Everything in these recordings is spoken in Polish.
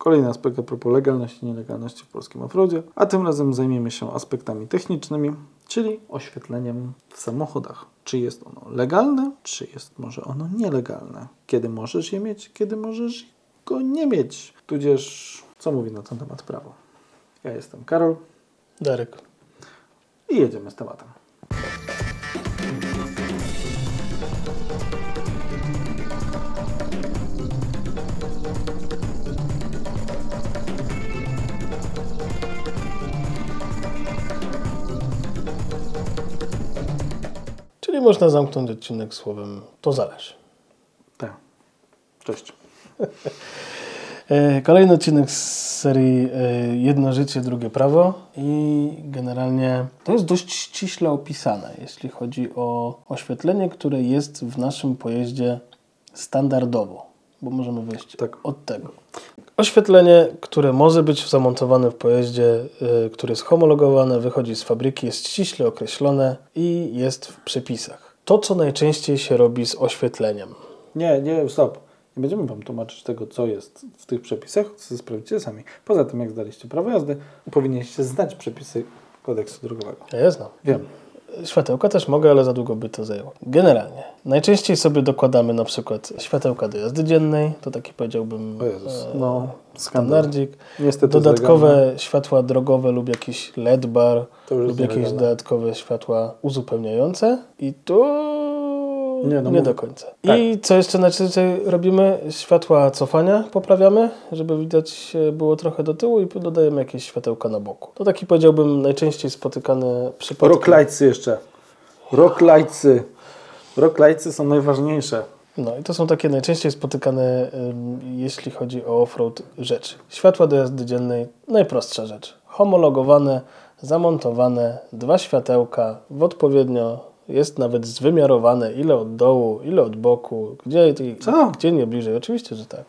Kolejny aspekt a propos legalności i nielegalności w polskim offroadzie, a tym razem zajmiemy się aspektami technicznymi, czyli oświetleniem w samochodach. Czy jest ono legalne, czy jest może ono nielegalne? Kiedy możesz je mieć, kiedy możesz go nie mieć? Tudzież co mówi na ten temat prawo? Ja jestem Karol Darek. i jedziemy z tematem. Czyli można zamknąć odcinek słowem to zależy. Tak. Cześć. E, Kolejny odcinek z serii e, Jedno życie, drugie prawo i generalnie to jest dość ściśle opisane, jeśli chodzi o oświetlenie, które jest w naszym pojeździe standardowo, bo możemy wyjść Tak. od tego. Oświetlenie, które może być zamontowane w pojeździe, e, które jest homologowane, wychodzi z fabryki, jest ściśle określone i jest w przepisach. To, co najczęściej się robi z oświetleniem. Nie, nie, stop. Nie będziemy Wam tłumaczyć tego, co jest w tych przepisach, co sprawdzicie sami. Poza tym, jak zdaliście prawo jazdy, powinniście znać przepisy kodeksu drogowego. Ja je znam. Wiem. Światełka też mogę, ale za długo by to zajęło. Generalnie. Najczęściej sobie dokładamy na przykład światełka do jazdy dziennej, to taki powiedziałbym O Jezus, e, no, standardzik. Niestety. Dodatkowe światła drogowe lub jakiś LED bar lub jakieś dodatkowe światła uzupełniające i tu Nie, nie, no mów- do końca. Tak. I co jeszcze najczęściej robimy? Światła cofania poprawiamy, żeby widać e, było trochę do tyłu i dodajemy jakieś światełka na boku. To taki powiedziałbym najczęściej spotykany przypadek. Lightsy jeszcze. Rock lightsy są najważniejsze. No i to są takie najczęściej spotykane, jeśli chodzi o offroad rzeczy. Światła do jazdy dziennej, najprostsza rzecz. Homologowane, zamontowane, dwa światełka, w odpowiednio jest nawet zwymiarowane, ile od dołu, ile od boku, gdzie, Co? gdzie nie bliżej. Oczywiście, że tak.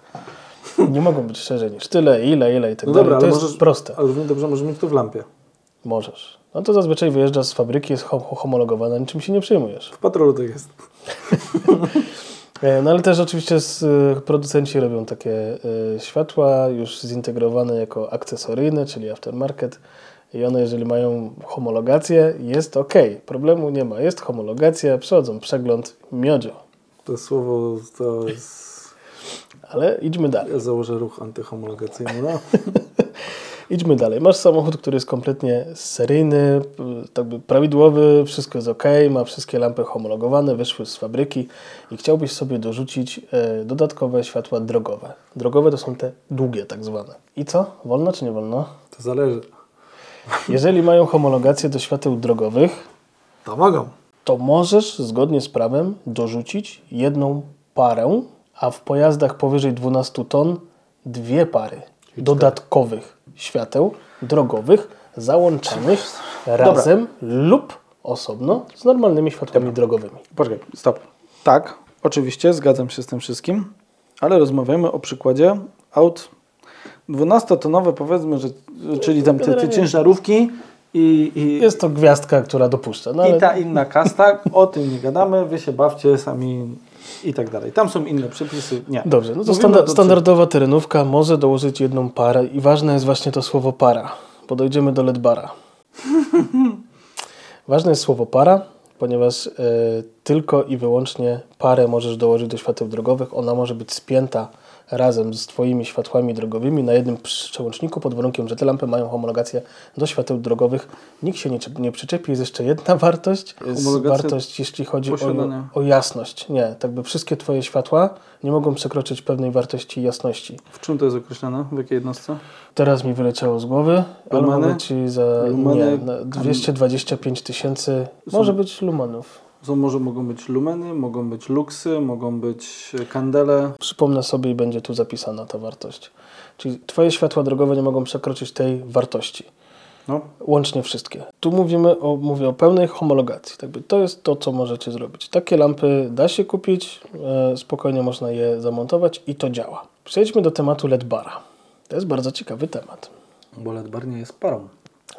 Nie mogą być szerzej niż tyle, ile, ile i tak No dalej. dobra, to jest możesz, proste. Ale równie dobrze możesz mieć to w lampie. Możesz. No to zazwyczaj wyjeżdża z fabryki, jest hom- homologowane, niczym się nie przejmujesz. W patrolu tak jest. E, No ale też oczywiście z, y, producenci robią takie y, światła już zintegrowane jako akcesoryjne, czyli aftermarket i one jeżeli mają homologację jest ok, problemu nie ma, jest homologacja, przechodzą przegląd, miodzio. To słowo to jest... Ale idźmy dalej. Ja założę ruch antyhomologacyjny. No. Idźmy dalej. Masz samochód, który jest kompletnie seryjny, tak by prawidłowy, wszystko jest ok, ma wszystkie lampy homologowane, wyszły z fabryki i chciałbyś sobie dorzucić e, dodatkowe światła drogowe. Drogowe to są te długie tak zwane. I co? Wolno czy nie wolno? To zależy. Jeżeli mają homologację do świateł drogowych, To mogą. to możesz zgodnie z prawem dorzucić jedną parę, a w pojazdach powyżej 12 ton dwie pary dodatkowych świateł drogowych załączanych razem lub osobno z normalnymi światłami drogowymi. Poczekaj, stop. Tak, oczywiście, zgadzam się z tym wszystkim, ale rozmawiamy o przykładzie aut 12-tonowe, powiedzmy, że, czyli tam te, te ciężarówki i, i, Jest to gwiazdka, która dopuszcza. No i ale ta inna kasta, o tym nie gadamy, wy się bawcie sami i tak dalej. Tam są inne przepisy, nie. Dobrze, no to standa- do- standardowa terenówka może dołożyć jedną parę i ważne jest właśnie to słowo para, bo dojdziemy do LED-bara. ważne jest słowo para, ponieważ e, tylko i wyłącznie parę możesz dołożyć do świateł drogowych. Ona może być spięta razem z Twoimi światłami drogowymi na jednym przełączniku pod warunkiem, że te lampy mają homologację do świateł drogowych. Nikt się nie, nie przyczepi. Jest jeszcze jedna wartość. Wartość, jeśli chodzi o, o jasność. Nie, tak by wszystkie Twoje światła nie mogą przekroczyć pewnej wartości jasności. W czym to jest określone? W jakiej jednostce? Teraz mi wyleciało z głowy, ale Lumeny? mogę Ci za Lumeny? nie, na 225 tysięcy może być lumenów. Są, może mogą być lumeny, mogą być luksy, mogą być e, kandele. Przypomnę sobie i będzie tu zapisana ta wartość. Czyli Twoje światła drogowe nie mogą przekroczyć tej wartości. No, Łącznie wszystkie. Tu mówimy o, mówię o pełnej homologacji. Tak by to jest to, co możecie zrobić. Takie lampy da się kupić, e, spokojnie można je zamontować i to działa. Przejdźmy do tematu LED bara. To jest bardzo ciekawy temat. bo LED bar nie jest parą.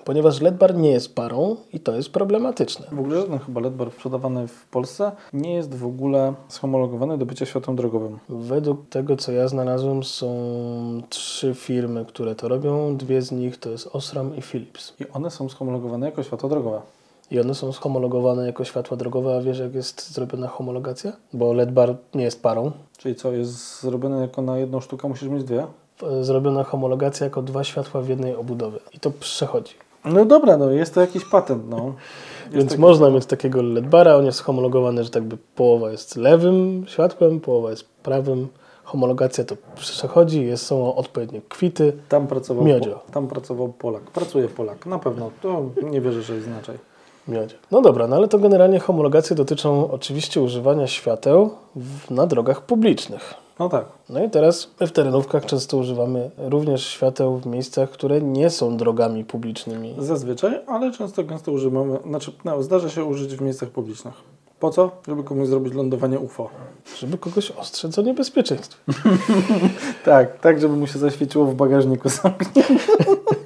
Ponieważ LED bar nie jest parą i to jest problematyczne. W ogóle żaden chyba LED bar sprzedawany w Polsce nie jest w ogóle schomologowany do bycia światłem drogowym. Według tego, co ja znalazłem, są trzy firmy, które to robią. Dwie z nich to jest Osram i Philips. I one są schomologowane jako światło drogowe. I one są homologowane jako światła drogowe, a wiesz jak jest zrobiona homologacja? Bo LED bar nie jest parą. Czyli co, jest zrobione jako na jedną sztukę, musisz mieć dwie? E, Zrobiona homologacja jako dwa światła w jednej obudowie. I to przechodzi. No dobra, no jest to jakiś patent, no. Jest Więc taki- można mieć takiego LED bara, on jest homologowany, że tak by połowa jest lewym światłem, połowa jest prawym. Homologacja to przechodzi, jest, są odpowiednie kwity. Tam pracował, Miodzio. tam pracował Polak. Pracuje Polak, na pewno. To nie wierzę, że jest inaczej. Miodzie. No dobra, no ale to generalnie homologacje dotyczą oczywiście używania świateł w, na drogach publicznych. No tak. No i teraz w terenówkach często używamy również świateł w miejscach, które nie są drogami publicznymi. Zazwyczaj, ale często gęsto używamy, znaczy no, zdarza się użyć w miejscach publicznych. Po co? Żeby komuś zrobić lądowanie UFO. Żeby kogoś ostrzec o niebezpieczeństwie. Tak, tak, żeby mu się zaświeciło w bagażniku samochodu.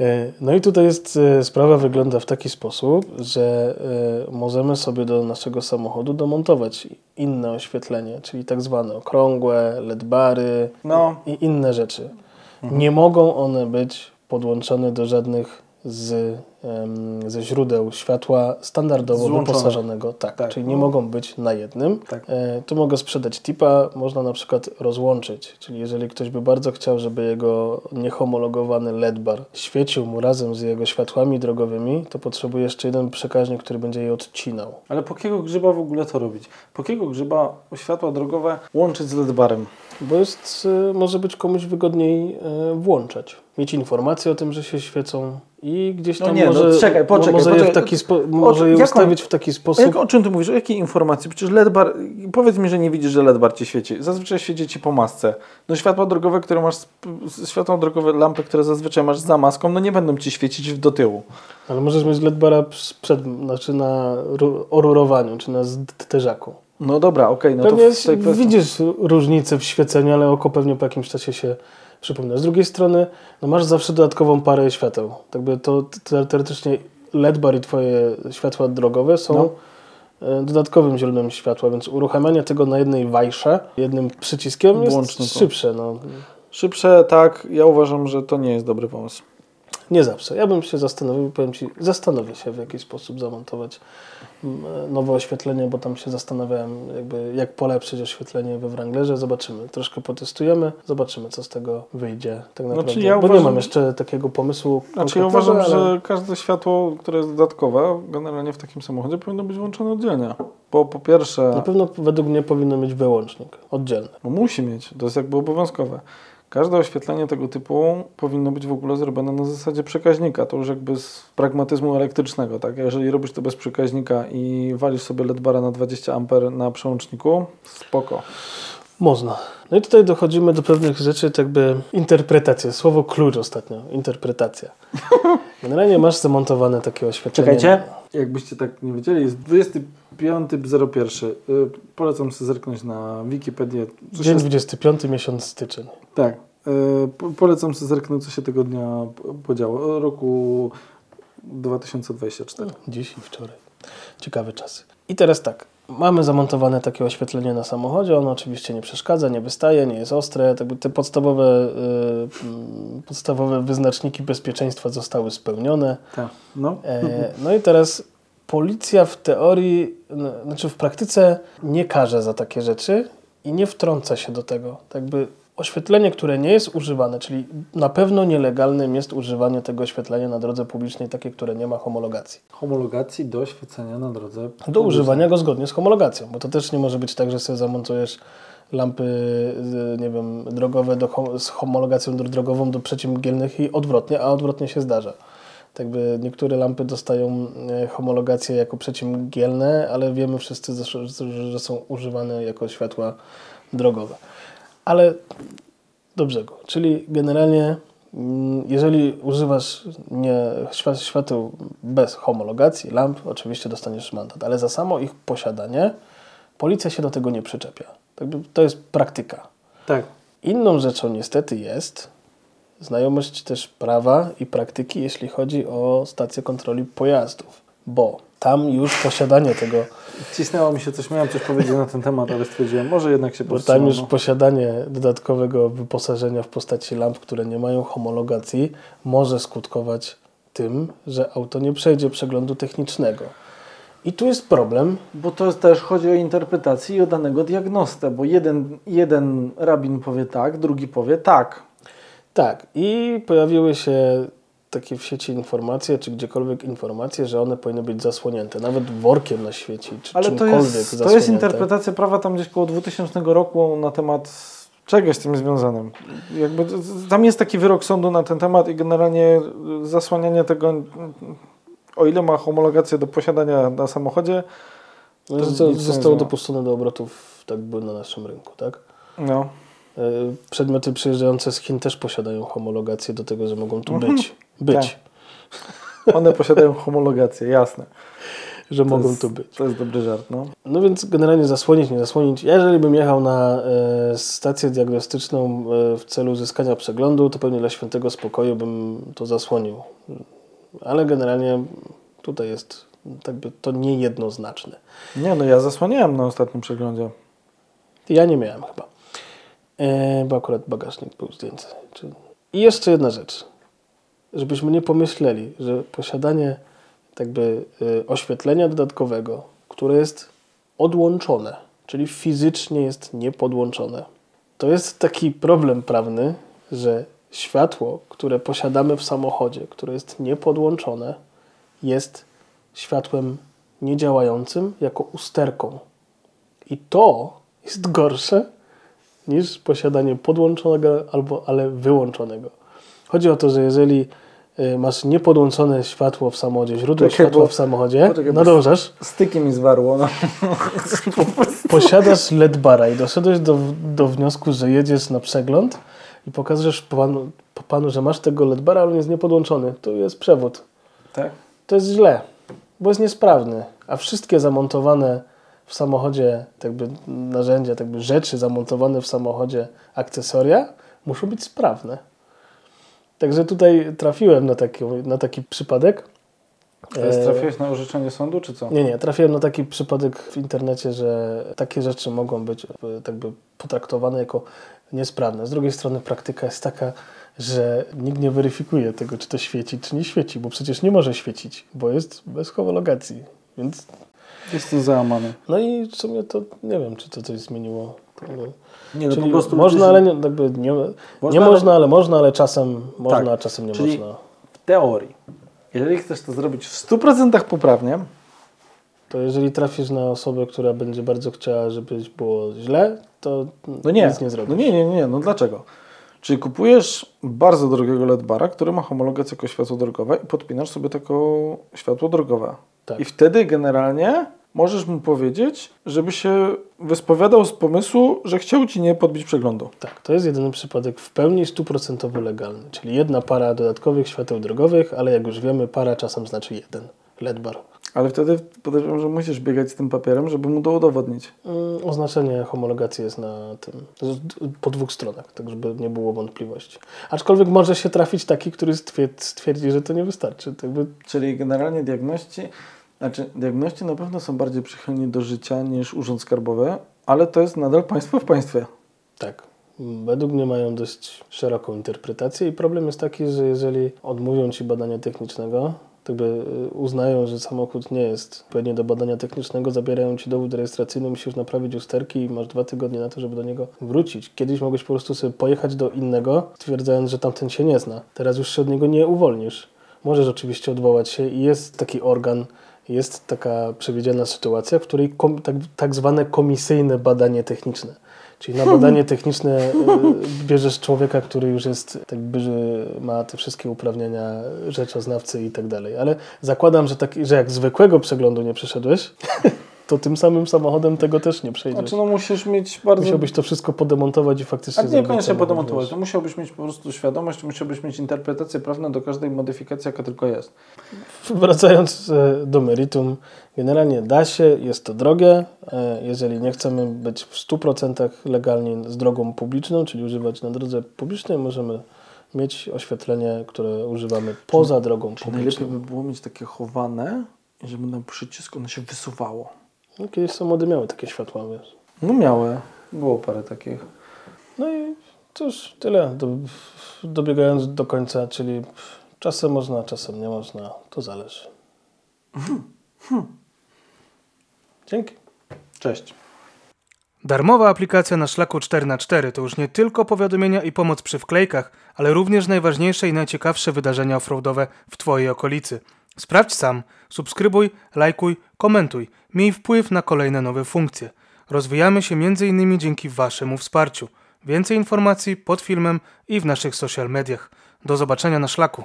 E, No i tutaj jest e, sprawa wygląda w taki sposób, że e, możemy sobie do naszego samochodu domontować inne oświetlenie, czyli tak zwane okrągłe, LED-bary No. i inne rzeczy. Nie mogą one być podłączone do żadnych z, ze źródeł światła standardowo Złączone. wyposażonego. Tak, Tak. czyli nie mogą być na jednym. Tak. E, tu mogę sprzedać tipa, można na przykład rozłączyć. Czyli jeżeli ktoś by bardzo chciał, żeby jego niehomologowany LED bar świecił mu razem z jego światłami drogowymi, to potrzebuje jeszcze jeden przekaźnik, który będzie je odcinał. Ale po jakiego grzyba w ogóle to robić? Po jakiego grzyba światła drogowe łączyć z LED-barem? Bo jest, e, może być komuś wygodniej e, włączać. Mieć informacje o tym, że się świecą i gdzieś No tam no może, czekaj, poczekaj, może, je, w poczekaj. taki spo, może je jaką- ustawić w taki O, sposób. jak, o czym ty mówisz? O jakiej informacji? Przecież LED-bar, powiedz mi, że nie widzisz, że LED-bar ci świeci. Zazwyczaj świeci ci po masce. No światła drogowe, które masz, światła drogowe, lampy, które zazwyczaj masz za maską, no nie będą ci świecić do tyłu. Ale możesz mieć LED-bara przed, znaczy na ru- orurowaniu, czy na zderzaku. No dobra, okej, no pewnie to w tej kwestii... widzisz różnicę w świeceniu, ale oko pewnie po jakimś czasie się przypomina. Z drugiej strony, no masz zawsze dodatkową parę świateł. Tak by to te- teoretycznie LED-bar i twoje światła drogowe są No. e, dodatkowym źródłem światła, więc uruchamianie tego na jednej wajsze, jednym przyciskiem jest szybsze. No. Szybsze, tak, ja uważam, że to nie jest dobry pomysł. Nie zawsze. Ja bym się zastanowił, powiem Ci, zastanowię się w jaki sposób zamontować mm, nowe oświetlenie, bo tam się zastanawiałem, jakby jak polepszyć oświetlenie we Wranglerze. Zobaczymy. Troszkę potestujemy, zobaczymy, co z tego wyjdzie tak naprawdę. Znaczy, ja bo nie mam jeszcze takiego pomysłu Znaczy ja uważam, ale że każde światło, które jest dodatkowe, generalnie w takim samochodzie powinno być włączone oddzielnie. Bo po pierwsze, na pewno według mnie powinno mieć wyłącznik oddzielny. no musi mieć, to jest jakby obowiązkowe. Każde oświetlenie tego typu powinno być w ogóle zrobione na zasadzie przekaźnika. To już jakby z pragmatyzmu elektrycznego, tak? Jeżeli robisz to bez przekaźnika i walisz sobie LED-bara na 20 A na przełączniku, spoko. Można. No i tutaj dochodzimy do pewnych rzeczy, tak by interpretacja. Słowo klucz ostatnio. Interpretacja. Generalnie masz zamontowane takie oświetlenie. Czekajcie, jakbyście tak nie wiedzieli, jest 25.01. Y, Polecam sobie zerknąć na Wikipedię. Dzień się 25, miesiąc styczeń. Tak. Po- Polecam sobie zerknąć, co się tego dnia podziało. Roku 2024. Dziś i wczoraj. Ciekawe czasy. I teraz tak. Mamy zamontowane takie oświetlenie na samochodzie. Ono oczywiście nie przeszkadza, nie wystaje, nie jest ostre. Tak te podstawowe, y, mm, podstawowe wyznaczniki bezpieczeństwa zostały spełnione. Tak. No. E, no i teraz policja w teorii, no, znaczy w praktyce nie karze za takie rzeczy i nie wtrąca się do tego. Tak by oświetlenie, które nie jest używane, czyli na pewno nielegalnym jest używanie tego oświetlenia na drodze publicznej, takie, które nie ma homologacji. Homologacji do świecenia na drodze. Do publicznej. używania go zgodnie z homologacją, bo to też nie może być tak, że sobie zamontujesz lampy, y, nie wiem, drogowe do, z homologacją dro- drogową do przeciwmgielnych i odwrotnie, a odwrotnie się zdarza. Tak by niektóre lampy dostają e, homologację jako przeciwmgielne, ale wiemy wszyscy, że są używane jako światła drogowe. Ale do brzegu. Czyli generalnie, mm, jeżeli używasz nie, świateł bez homologacji, lamp, oczywiście dostaniesz mandat, ale za samo ich posiadanie policja się do tego nie przyczepia. To jest praktyka. Tak. Inną rzeczą niestety jest, znajomość też prawa i praktyki, jeśli chodzi o stację kontroli pojazdów, bo tam już posiadanie tego, Cisnęło mi się coś, miałem coś powiedzieć na ten temat, ale stwierdziłem, może jednak się bo tam powstrzymam. już no. posiadanie dodatkowego wyposażenia w postaci lamp, które nie mają homologacji, może skutkować tym, że auto nie przejdzie przeglądu technicznego. I tu jest problem, Bo to jest też chodzi o interpretację i o danego diagnostę, bo jeden, jeden rabin powie tak, drugi powie tak. Tak, i pojawiły się takie w sieci informacje, czy gdziekolwiek informacje, że one powinny być zasłonięte, nawet workiem na świeci, czy Ale to jest, to zasłonięte. jest interpretacja prawa tam gdzieś koło 2000 roku na temat czegoś z tym związanym. Jakby tam jest taki wyrok sądu na ten temat i generalnie zasłanianie tego, o ile ma homologację do posiadania na samochodzie, to nie zostało dopuszczone do obrotów tak by na naszym rynku, tak? no, Przedmioty przyjeżdżające z Chin też posiadają homologację do tego, że mogą tu Mhm. być. Być. one posiadają homologację, jasne. Że To mogą jest, tu być. To jest dobry żart, no. No więc generalnie zasłonić, nie zasłonić. Jeżeli bym jechał na e, stację diagnostyczną e, w celu uzyskania przeglądu, to pewnie dla świętego spokoju bym to zasłonił. Ale generalnie tutaj jest tak by to niejednoznaczne. Nie, no ja zasłaniałem na ostatnim przeglądzie. Ja nie miałem chyba. E, bo akurat bagażnik był zdjęty. I jeszcze jedna rzecz. Żebyśmy nie pomyśleli, że posiadanie tak by e, oświetlenia dodatkowego, które jest odłączone, czyli fizycznie jest niepodłączone, to jest taki problem prawny, że światło, które posiadamy w samochodzie, które jest niepodłączone, jest światłem niedziałającym jako usterką. I to jest gorsze niż posiadanie podłączonego albo ale wyłączonego. Chodzi o to, że jeżeli y, masz niepodłączone światło w samochodzie, źródło światła bo- w samochodzie, poczekaj, nadążasz, Styki mi zwarło, no. posiadasz LED bara i doszedłeś do, do wniosku, że jedziesz na przegląd i pokażesz panu, panu, że masz tego LED bara, ale on jest niepodłączony. Tu jest przewód. Tak? To jest źle, bo jest niesprawny, a wszystkie zamontowane w samochodzie tak by narzędzia, tak by rzeczy zamontowane w samochodzie, akcesoria muszą być sprawne. Także tutaj trafiłem na taki, na taki przypadek. E, trafiłeś na orzeczenie sądu, czy co? Nie, nie, trafiłem na taki przypadek w internecie, że takie rzeczy mogą być e, tak by potraktowane jako niesprawne. Z drugiej strony praktyka jest taka, że nikt nie weryfikuje tego, czy to świeci, czy nie świeci, bo przecież nie może świecić, bo jest bez homologacji. Więc Jest to załamane. no i w sumie to nie wiem, czy to coś zmieniło. No. Nie, no Czyli po prostu można, ale nie, jakby nie, Można, nie ale- można, ale można, ale czasem można, Tak. a czasem nie Czyli- można. w teorii, jeżeli chcesz to zrobić w 100% poprawnie, To jeżeli trafisz na osobę, która będzie bardzo chciała, żeby było źle, to no nie, nic nie zrobisz. no nie, nie, nie, no dlaczego? Czyli kupujesz bardzo drogiego LED bara, który ma homologację jako światło drogowe i podpinasz sobie tako światło drogowe. Tak. I wtedy generalnie możesz mu powiedzieć, żeby się wyspowiadał z pomysłu, że chciał ci nie podbić przeglądu. Tak, to jest jedyny przypadek w pełni stuprocentowo legalny, czyli jedna para dodatkowych świateł drogowych, ale jak już wiemy, para czasem znaczy jeden LED bar. Ale wtedy podejrzewam, że musisz biegać z tym papierem, żeby mu to udowodnić. Mm, Oznaczenie homologacji jest na tym, po dwóch stronach, tak żeby nie było wątpliwości. Aczkolwiek może się trafić taki, który stwier- stwierdzi, że to nie wystarczy. By, Czyli generalnie diagności, znaczy diagności na pewno są bardziej przychylni do życia niż urząd skarbowy, ale to jest nadal państwo w państwie. tak, według mnie mają dość szeroką interpretację i problem jest taki, że jeżeli odmówią Ci badania technicznego, by y, uznają, że samochód nie jest odpowiedni do badania technicznego, zabierają Ci dowód rejestracyjny, musisz naprawić usterki i masz dwa tygodnie na to, żeby do niego wrócić. Kiedyś mogłeś po prostu sobie pojechać do innego, stwierdzając, że tamten się nie zna. Teraz już się od niego nie uwolnisz. Możesz oczywiście odwołać się i jest taki organ, jest taka przewidziana sytuacja, w której kom, tak, tak zwane komisyjne badanie techniczne. Czyli na badanie techniczne y, bierzesz człowieka, który już jest, tak by, ma te wszystkie uprawnienia rzeczoznawcy i tak dalej. Ale zakładam, że, tak, że jak zwykłego przeglądu nie przeszedłeś, to tym samym samochodem tego też nie przejdziesz. Znaczy no musisz mieć bardzo... Musiałbyś to wszystko podemontować i faktycznie A nie zrobić koniecznie samochód, podemontować, to musiałbyś mieć po prostu świadomość, musiałbyś mieć interpretację prawną do każdej modyfikacji, jaka tylko jest. Wracając e, do meritum, generalnie da się, jest to drogie. E, Jeżeli nie chcemy być w 100% legalnie z drogą publiczną, czyli używać na drodze publicznej, możemy mieć oświetlenie, które używamy poza drogą publiczną. najlepiej by było mieć takie chowane, żeby na przycisk ono się wysuwało. No, kiedyś samochody miały takie światła, wiesz. No miałe. Było parę takich. No i cóż, tyle. Do, dobiegając do końca, czyli czasem można, czasem nie można. To zależy. Dzięki. Cześć. Darmowa aplikacja na szlaku 4x4 to już nie tylko powiadomienia i pomoc przy wklejkach, ale również najważniejsze i najciekawsze wydarzenia offroadowe w Twojej okolicy. Sprawdź sam, subskrybuj, lajkuj, komentuj, miej wpływ na kolejne nowe funkcje. Rozwijamy się m.in. dzięki Waszemu wsparciu. Więcej informacji pod filmem i w naszych social mediach. Do zobaczenia na szlaku.